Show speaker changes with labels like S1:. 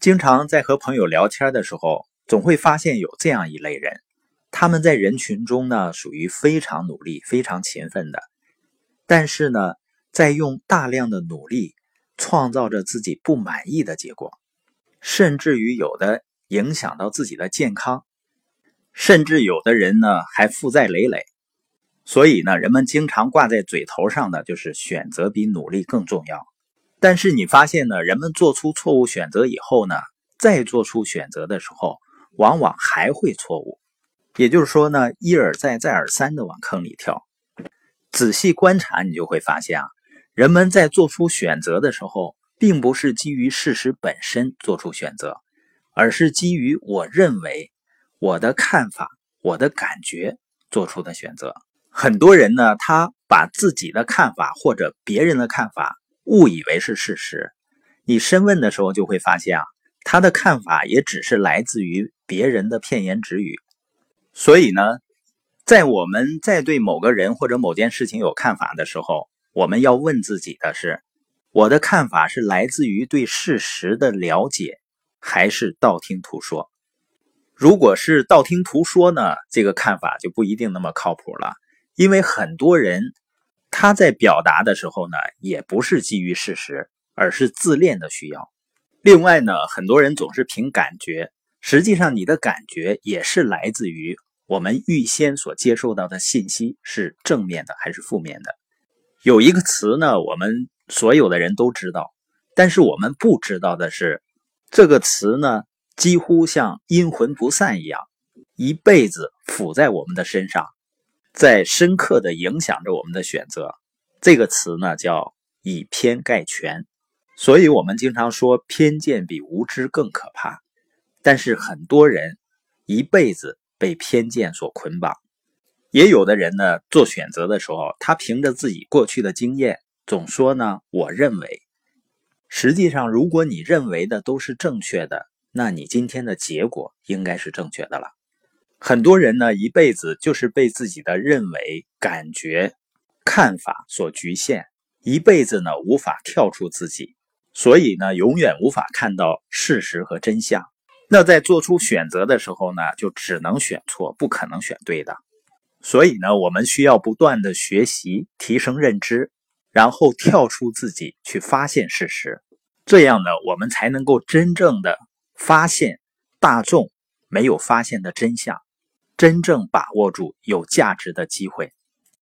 S1: 经常在和朋友聊天的时候，总会发现有这样一类人，他们在人群中呢，属于非常努力、非常勤奋的，但是呢，在用大量的努力创造着自己不满意的结果，甚至于有的影响到自己的健康，甚至有的人呢还负债累累。所以呢，人们经常挂在嘴头上的就是选择比努力更重要。但是你发现呢，人们做出错误选择以后呢，再做出选择的时候，往往还会错误。也就是说呢，一而再、再而三的往坑里跳。仔细观察，你就会发现啊，人们在做出选择的时候，并不是基于事实本身做出选择，而是基于我认为、我的看法、我的感觉做出的选择。很多人呢，他把自己的看法或者别人的看法。误以为是事实，你深问的时候就会发现啊，他的看法也只是来自于别人的片言只语。所以呢，在我们在对某个人或者某件事情有看法的时候，我们要问自己的是：我的看法是来自于对事实的了解，还是道听途说？如果是道听途说呢，这个看法就不一定那么靠谱了，因为很多人。他在表达的时候呢，也不是基于事实，而是自恋的需要。另外呢，很多人总是凭感觉，实际上你的感觉也是来自于我们预先所接受到的信息是正面的还是负面的。有一个词呢，我们所有的人都知道，但是我们不知道的是，这个词呢，几乎像阴魂不散一样，一辈子附在我们的身上。在深刻的影响着我们的选择，这个词呢叫以偏概全，所以我们经常说偏见比无知更可怕。但是很多人一辈子被偏见所捆绑，也有的人呢做选择的时候，他凭着自己过去的经验，总说呢我认为。实际上，如果你认为的都是正确的，那你今天的结果应该是正确的了。很多人呢，一辈子就是被自己的认为、感觉、看法所局限，一辈子呢无法跳出自己，所以呢永远无法看到事实和真相。那在做出选择的时候呢，就只能选错，不可能选对的。所以呢，我们需要不断的学习、提升认知，然后跳出自己去发现事实，这样呢，我们才能够真正的发现大众没有发现的真相。真正把握住有价值的机会。